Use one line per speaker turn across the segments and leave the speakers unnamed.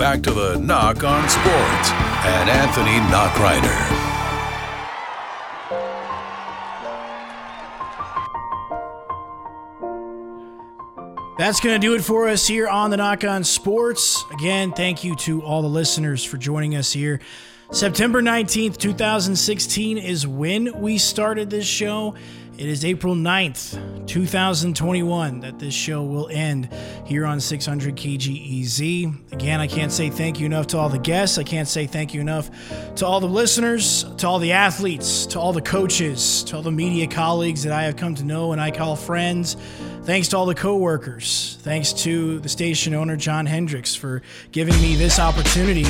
back to the Nach on Sports and Anthony Nachreiner.
That's going to do it for us here on the Nach on Sports. Again, thank you to all the listeners for joining us here. September 19th, 2016 is when we started this show. It is April 9th, 2021, that this show will end here on 600 KGEZ. Again, I can't say thank you enough to all the guests. I can't say thank you enough to all the listeners, to all the athletes, to all the coaches, to all the media colleagues that I have come to know and I call friends. Thanks to all the coworkers. Thanks to the station owner, John Hendricks, for giving me this opportunity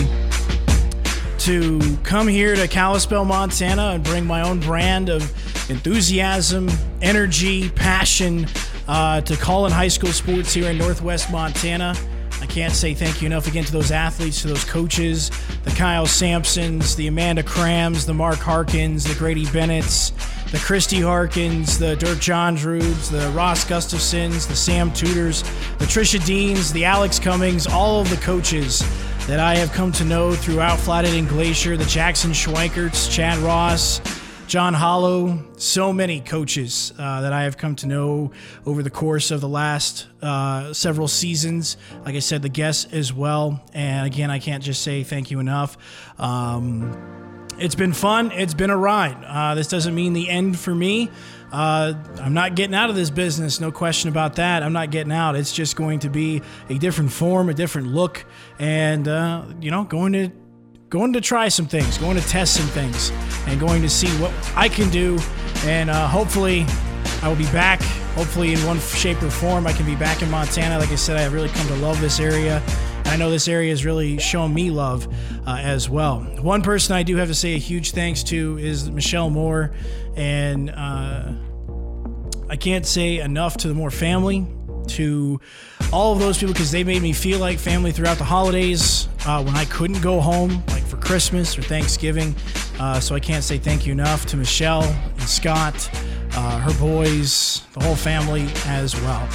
to come here to Kalispell, Montana, and bring my own brand of enthusiasm, energy, passion uh, to Collin High School sports here in Northwest Montana. I can't say thank you enough again to those athletes, to those coaches, the Kyle Sampsons, the Amanda Crams, the Mark Harkins, the Grady Bennett's, the Christy Harkins, the Dirk Johnsruds, the Ross Gustafsons, the Sam Tudors, the Trisha Deans, the Alex Cummings, all of the coaches that I have come to know throughout Flathead and Glacier, the Jackson Schweikerts, Chad Ross, John Hollow, so many coaches uh, that I have come to know over the course of the last uh, several seasons. Like I said, the guests as well. And again, I can't just say thank you enough. Um, it's been fun. It's been a ride. Uh, this doesn't mean the end for me. Uh, I'm not getting out of this business, no question about that. I'm not getting out. It's just going to be a different form, a different look, and uh, you know, going to going to try some things, going to test some things, and going to see what I can do. And uh, hopefully, I will be back. Hopefully, in one shape or form, I can be back in Montana. Like I said, I really come to love this area. I know this area has really shown me love uh, as well. One person I do have to say a huge thanks to is Michelle Moore. And uh, I can't say enough to the Moore family, to all of those people, because they made me feel like family throughout the holidays uh, when I couldn't go home, like for Christmas or Thanksgiving. Uh, so I can't say thank you enough to Michelle and Scott, uh, her boys, the whole family as well.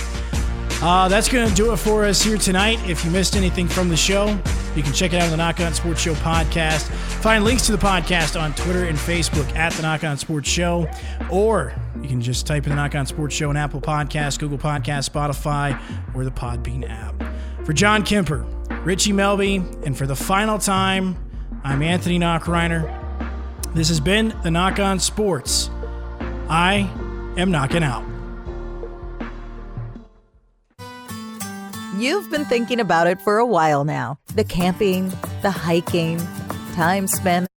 Uh, that's going to do it for us here tonight. If you missed anything from the show, you can check it out on the Nach On Sports Show podcast. Find links to the podcast on Twitter and Facebook at the Nach On Sports Show, or you can just type in the Nach On Sports Show on Apple Podcasts, Google Podcasts, Spotify, or the Podbean app. For John Kemper, Richie Melby, and for the final time, I'm Anthony Nachreiner. This has been the Nach On Sports. I am knocking out.
You've been thinking about it for a while now. The camping, the hiking, time spent